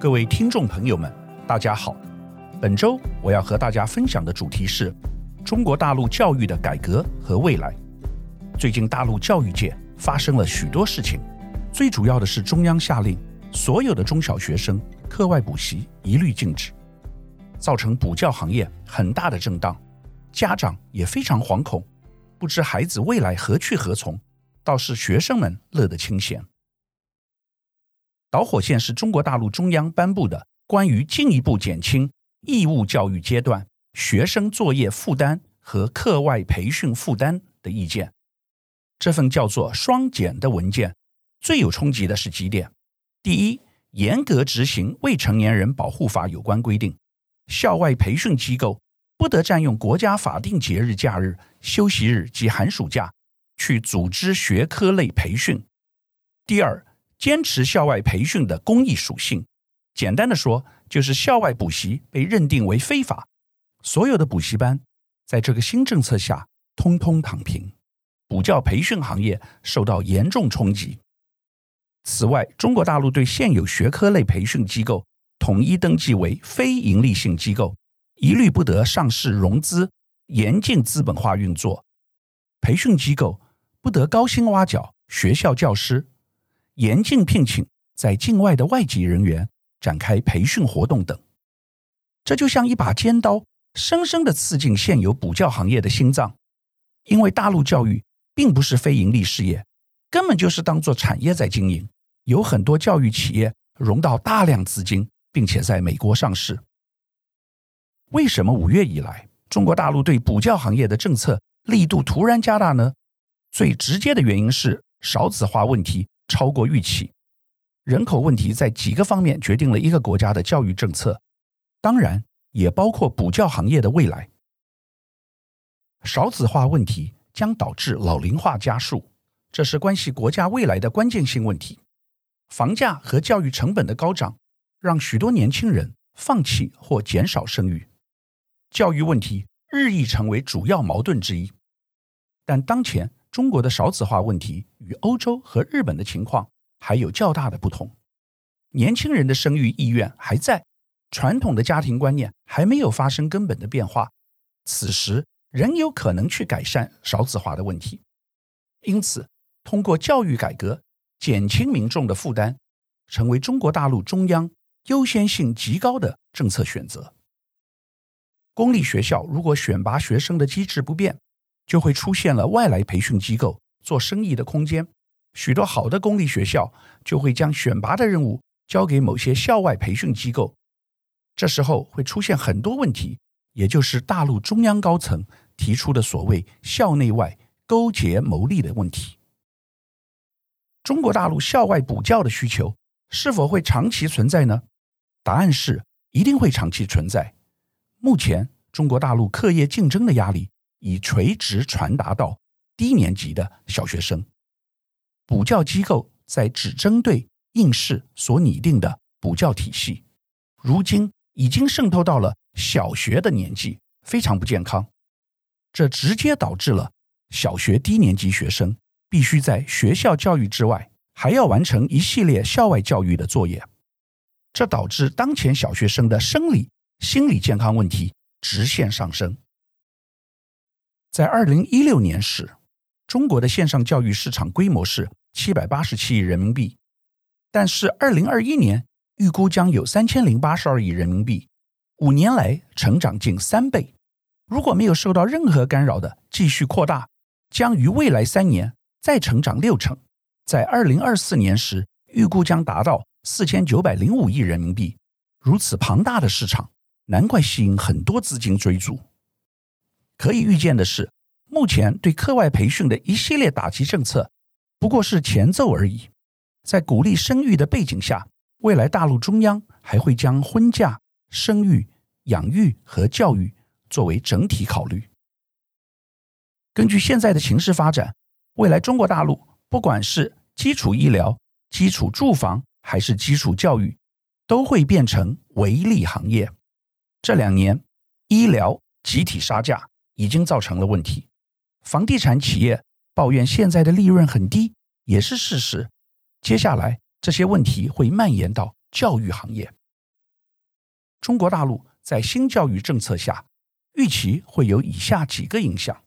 各位听众朋友们，大家好。本周我要和大家分享的主题是中国大陆教育的改革和未来。最近大陆教育界发生了许多事情，最主要的是中央下令所有的中小学生课外补习一律禁止，造成补教行业很大的震荡，家长也非常惶恐，不知孩子未来何去何从，倒是学生们乐得清闲。导火线是中国大陆中央颁布的关于进一步减轻义务教育阶段学生作业负担和课外培训负担的意见。这份叫做“双减”的文件，最有冲击的是几点：第一，严格执行《未成年人保护法》有关规定，校外培训机构不得占用国家法定节日、假日、休息日及寒暑假去组织学科类培训；第二，坚持校外培训的公益属性，简单的说，就是校外补习被认定为非法，所有的补习班在这个新政策下通通躺平，补教培训行业受到严重冲击。此外，中国大陆对现有学科类培训机构统一登记为非营利性机构，一律不得上市融资，严禁资本化运作，培训机构不得高薪挖角学校教师。严禁聘请在境外的外籍人员展开培训活动等，这就像一把尖刀，深深地刺进现有补教行业的心脏。因为大陆教育并不是非盈利事业，根本就是当做产业在经营，有很多教育企业融到大量资金，并且在美国上市。为什么五月以来中国大陆对补教行业的政策力度突然加大呢？最直接的原因是少子化问题。超过预期，人口问题在几个方面决定了一个国家的教育政策，当然也包括补教行业的未来。少子化问题将导致老龄化加速，这是关系国家未来的关键性问题。房价和教育成本的高涨，让许多年轻人放弃或减少生育，教育问题日益成为主要矛盾之一。但当前，中国的少子化问题与欧洲和日本的情况还有较大的不同，年轻人的生育意愿还在，传统的家庭观念还没有发生根本的变化，此时仍有可能去改善少子化的问题。因此，通过教育改革减轻民众的负担，成为中国大陆中央优先性极高的政策选择。公立学校如果选拔学生的机制不变，就会出现了外来培训机构做生意的空间，许多好的公立学校就会将选拔的任务交给某些校外培训机构，这时候会出现很多问题，也就是大陆中央高层提出的所谓校内外勾结牟利的问题。中国大陆校外补教的需求是否会长期存在呢？答案是一定会长期存在。目前中国大陆课业竞争的压力。以垂直传达到低年级的小学生，补教机构在只针对应试所拟定的补教体系，如今已经渗透到了小学的年纪，非常不健康。这直接导致了小学低年级学生必须在学校教育之外，还要完成一系列校外教育的作业，这导致当前小学生的生理、心理健康问题直线上升。在二零一六年时，中国的线上教育市场规模是七百八十七亿人民币，但是二零二一年预估将有三千零八十二亿人民币，五年来成长近三倍。如果没有受到任何干扰的继续扩大，将于未来三年再成长六成，在二零二四年时预估将达到四千九百零五亿人民币。如此庞大的市场，难怪吸引很多资金追逐。可以预见的是，目前对课外培训的一系列打击政策，不过是前奏而已。在鼓励生育的背景下，未来大陆中央还会将婚嫁、生育、养育和教育作为整体考虑。根据现在的形势发展，未来中国大陆不管是基础医疗、基础住房还是基础教育，都会变成唯利行业。这两年，医疗集体杀价。已经造成了问题，房地产企业抱怨现在的利润很低，也是事实。接下来这些问题会蔓延到教育行业，中国大陆在新教育政策下，预期会有以下几个影响：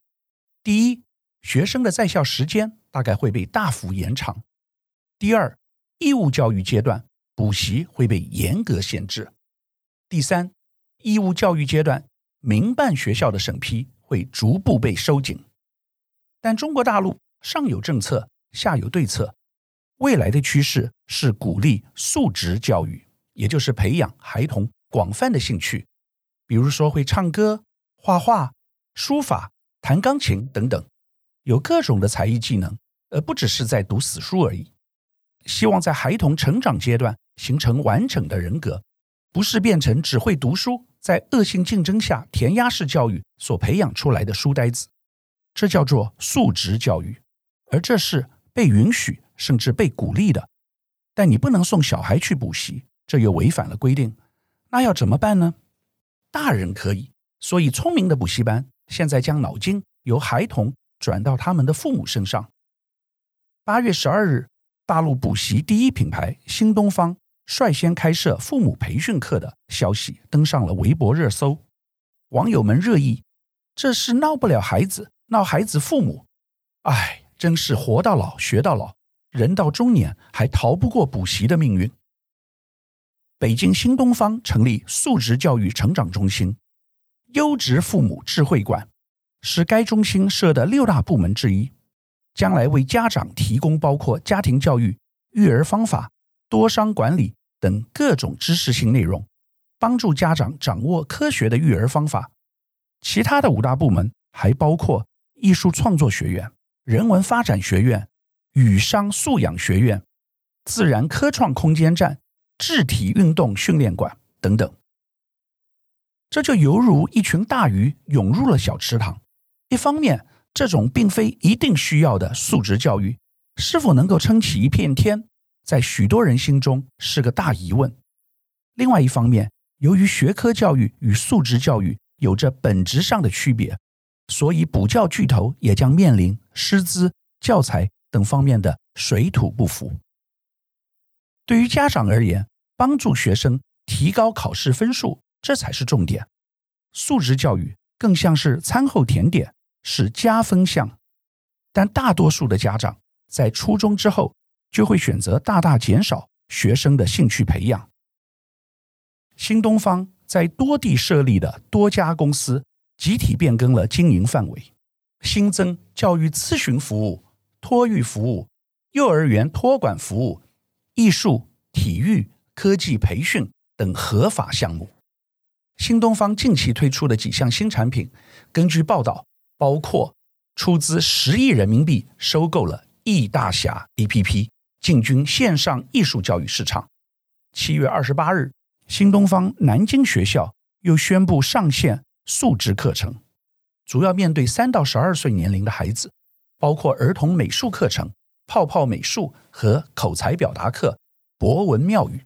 第一，学生的在校时间大概会被大幅延长；第二，义务教育阶段补习会被严格限制；第三，义务教育阶段民办学校的审批会逐步被收紧。但中国大陆上有政策，下有对策。未来的趋势是鼓励素质教育，也就是培养孩童广泛的兴趣，比如说会唱歌、画画、书法、弹钢琴等等，有各种的才艺技能，而不只是在读死书而已。希望在孩童成长阶段形成完整的人格，不是变成只会读书，在恶性竞争下填鸭式教育所培养出来的书呆子。这叫做素质教育，而这是被允许甚至被鼓励的。但你不能送小孩去补习，这又违反了规定。那要怎么办呢？大人可以，所以聪明的补习班现在将脑筋由孩童转到他们的父母身上。八月十二日，大陆补习第一品牌新东方率先开设父母培训课的消息登上了微博热搜，网友们热议：这是闹不了孩子。闹孩子父母，哎，真是活到老学到老，人到中年还逃不过补习的命运。北京新东方成立素质教育成长中心，优质父母智慧馆是该中心设的六大部门之一，将来为家长提供包括家庭教育、育儿方法、多商管理等各种知识性内容，帮助家长掌握科学的育儿方法。其他的五大部门还包括。艺术创作学院、人文发展学院、语商素养学院、自然科创空间站、智体运动训练馆等等，这就犹如一群大鱼涌入了小池塘。一方面，这种并非一定需要的素质教育是否能够撑起一片天，在许多人心中是个大疑问；另外一方面，由于学科教育与素质教育有着本质上的区别。所以，补教巨头也将面临师资、教材等方面的水土不服。对于家长而言，帮助学生提高考试分数，这才是重点。素质教育更像是餐后甜点，是加分项。但大多数的家长在初中之后，就会选择大大减少学生的兴趣培养。新东方在多地设立的多家公司。集体变更了经营范围，新增教育咨询服务、托育服务、幼儿园托管服务、艺术、体育、科技培训等合法项目。新东方近期推出的几项新产品，根据报道，包括出资十亿人民币收购了易大侠 APP，进军线上艺术教育市场。七月二十八日，新东方南京学校又宣布上线。素质课程主要面对三到十二岁年龄的孩子，包括儿童美术课程、泡泡美术和口才表达课、博文妙语。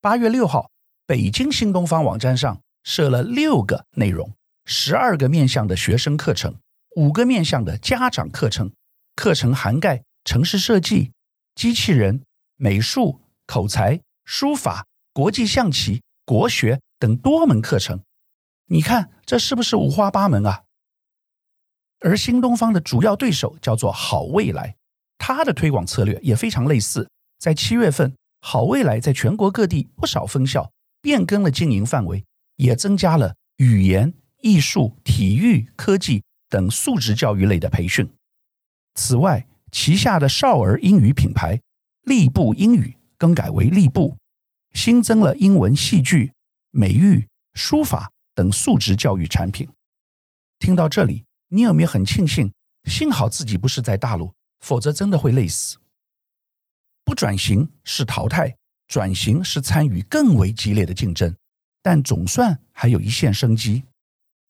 八月六号，北京新东方网站上设了六个内容、十二个面向的学生课程、五个面向的家长课程，课程涵盖城市设计、机器人、美术、口才、书法、国际象棋、国学等多门课程。你看，这是不是五花八门啊？而新东方的主要对手叫做好未来，它的推广策略也非常类似。在七月份，好未来在全国各地不少分校变更了经营范围，也增加了语言、艺术、体育、科技等素质教育类的培训。此外，旗下的少儿英语品牌立步英语更改为立步，新增了英文戏剧、美育、书法。等素质教育产品，听到这里，你有没有很庆幸？幸好自己不是在大陆，否则真的会累死。不转型是淘汰，转型是参与更为激烈的竞争，但总算还有一线生机。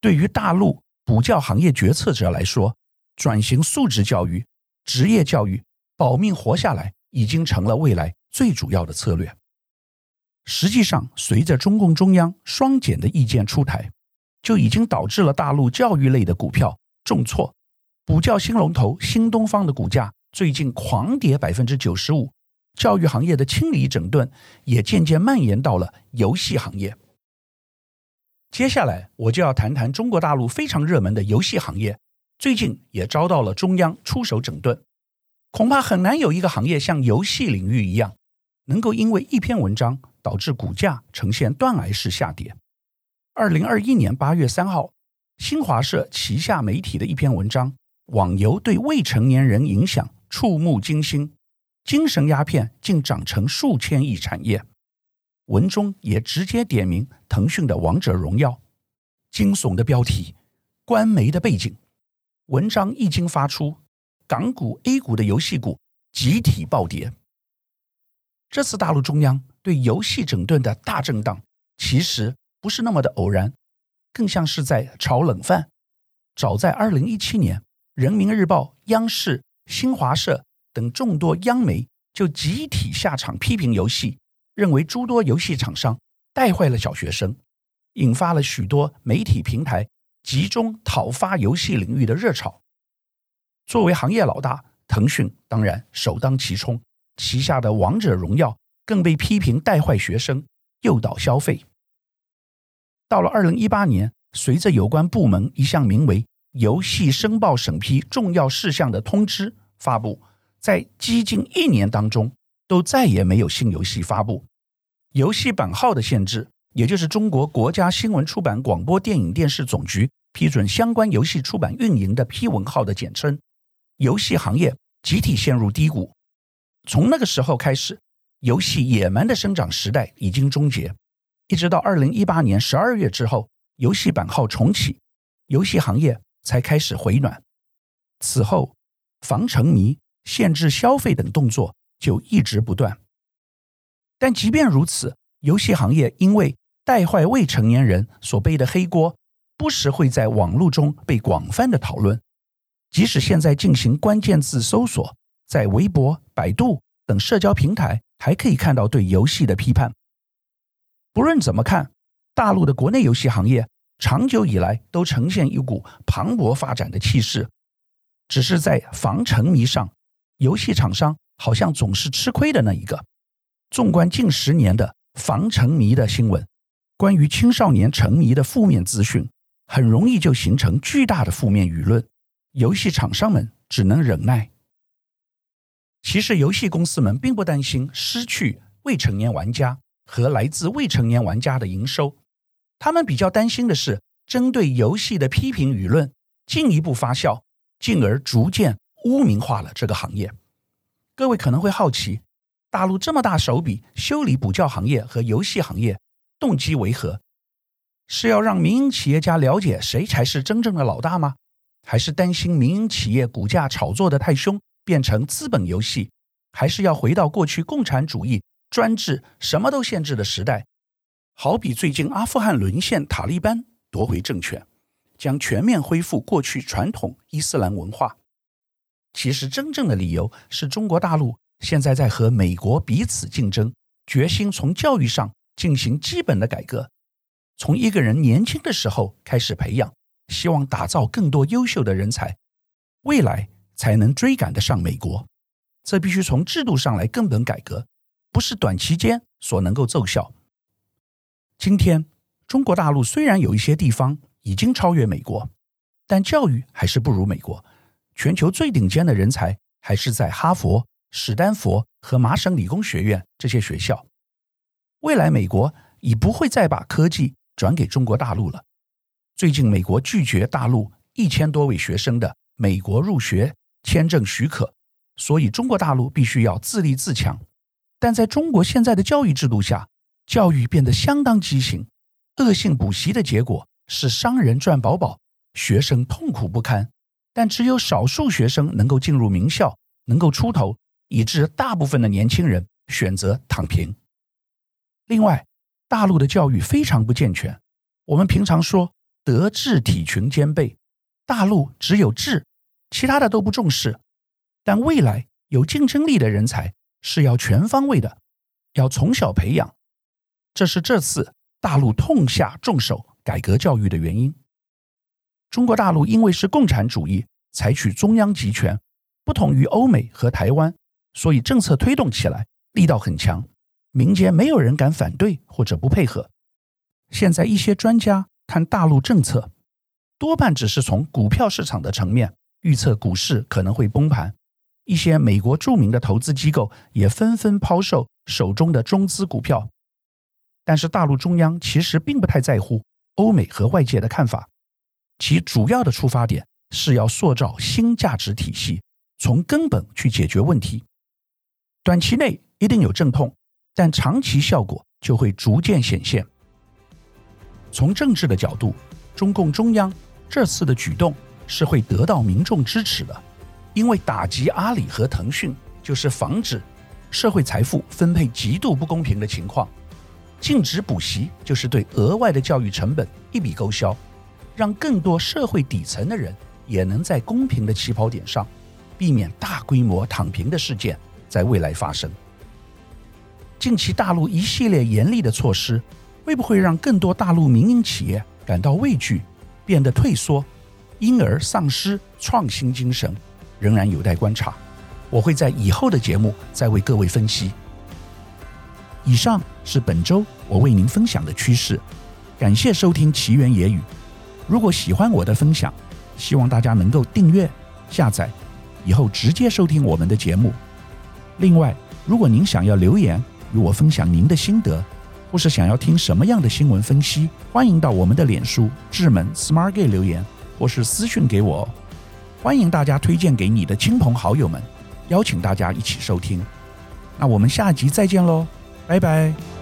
对于大陆补教行业决策者来说，转型素质教育、职业教育，保命活下来，已经成了未来最主要的策略。实际上，随着中共中央双减的意见出台，就已经导致了大陆教育类的股票重挫。补教新龙头新东方的股价最近狂跌百分之九十五。教育行业的清理整顿也渐渐蔓延到了游戏行业。接下来我就要谈谈中国大陆非常热门的游戏行业，最近也遭到了中央出手整顿。恐怕很难有一个行业像游戏领域一样，能够因为一篇文章导致股价呈现断崖式下跌。二零二一年八月三号，新华社旗下媒体的一篇文章《网游对未成年人影响触目惊心》，精神鸦片竟长成数千亿产业。文中也直接点名腾讯的《王者荣耀》，惊悚的标题，官媒的背景。文章一经发出，港股、A 股的游戏股集体暴跌。这次大陆中央对游戏整顿的大震荡，其实。不是那么的偶然，更像是在炒冷饭。早在二零一七年，《人民日报》、央视、新华社等众多央媒就集体下场批评游戏，认为诸多游戏厂商带坏了小学生，引发了许多媒体平台集中讨伐游戏领域的热潮。作为行业老大，腾讯当然首当其冲，旗下的《王者荣耀》更被批评带坏学生，诱导消费。到了二零一八年，随着有关部门一项名为《游戏申报审批重要事项》的通知发布，在几近一年当中，都再也没有新游戏发布。游戏版号的限制，也就是中国国家新闻出版广播电影电视总局批准相关游戏出版运营的批文号的简称。游戏行业集体陷入低谷。从那个时候开始，游戏野蛮的生长时代已经终结。一直到二零一八年十二月之后，游戏版号重启，游戏行业才开始回暖。此后，防沉迷、限制消费等动作就一直不断。但即便如此，游戏行业因为带坏未成年人所背的黑锅，不时会在网络中被广泛的讨论。即使现在进行关键字搜索，在微博、百度等社交平台，还可以看到对游戏的批判。不论怎么看，大陆的国内游戏行业长久以来都呈现一股蓬勃发展的气势，只是在防沉迷上，游戏厂商好像总是吃亏的那一个。纵观近十年的防沉迷的新闻，关于青少年沉迷的负面资讯，很容易就形成巨大的负面舆论，游戏厂商们只能忍耐。其实，游戏公司们并不担心失去未成年玩家。和来自未成年玩家的营收，他们比较担心的是，针对游戏的批评舆论进一步发酵，进而逐渐污名化了这个行业。各位可能会好奇，大陆这么大手笔修理补教行业和游戏行业，动机为何？是要让民营企业家了解谁才是真正的老大吗？还是担心民营企业股价炒作得太凶，变成资本游戏？还是要回到过去共产主义？专制什么都限制的时代，好比最近阿富汗沦陷，塔利班夺回政权，将全面恢复过去传统伊斯兰文化。其实真正的理由是中国大陆现在在和美国彼此竞争，决心从教育上进行基本的改革，从一个人年轻的时候开始培养，希望打造更多优秀的人才，未来才能追赶得上美国。这必须从制度上来根本改革。不是短期间所能够奏效。今天，中国大陆虽然有一些地方已经超越美国，但教育还是不如美国。全球最顶尖的人才还是在哈佛、史丹佛和麻省理工学院这些学校。未来，美国已不会再把科技转给中国大陆了。最近，美国拒绝大陆一千多位学生的美国入学签证许可，所以中国大陆必须要自立自强。但在中国现在的教育制度下，教育变得相当畸形，恶性补习的结果是商人赚饱饱，学生痛苦不堪。但只有少数学生能够进入名校，能够出头，以致大部分的年轻人选择躺平。另外，大陆的教育非常不健全。我们平常说德智体群兼备，大陆只有智，其他的都不重视。但未来有竞争力的人才。是要全方位的，要从小培养，这是这次大陆痛下重手改革教育的原因。中国大陆因为是共产主义，采取中央集权，不同于欧美和台湾，所以政策推动起来力道很强，民间没有人敢反对或者不配合。现在一些专家看大陆政策，多半只是从股票市场的层面预测股市可能会崩盘。一些美国著名的投资机构也纷纷抛售手中的中资股票。但是大陆中央其实并不太在乎欧美和外界的看法，其主要的出发点是要塑造新价值体系，从根本去解决问题。短期内一定有阵痛，但长期效果就会逐渐显现。从政治的角度，中共中央这次的举动是会得到民众支持的，因为打击阿里和腾讯就是防止社会财富分配极度不公平的情况，禁止补习就是对额外的教育成本一笔勾销，让更多社会底层的人也能在公平的起跑点上，避免大规模躺平的事件在未来发生。近期大陆一系列严厉的措施。会不会让更多大陆民营企业感到畏惧，变得退缩，因而丧失创新精神，仍然有待观察。我会在以后的节目再为各位分析。以上是本周我为您分享的趋势，感谢收听奇缘野语。如果喜欢我的分享，希望大家能够订阅、下载，以后直接收听我们的节目。另外，如果您想要留言与我分享您的心得，或是想要听什么样的新闻分析，欢迎到我们的脸书智门 Smart Gay 留言，或是私讯给我。欢迎大家推荐给你的亲朋好友们，邀请大家一起收听。那我们下集再见喽，拜拜。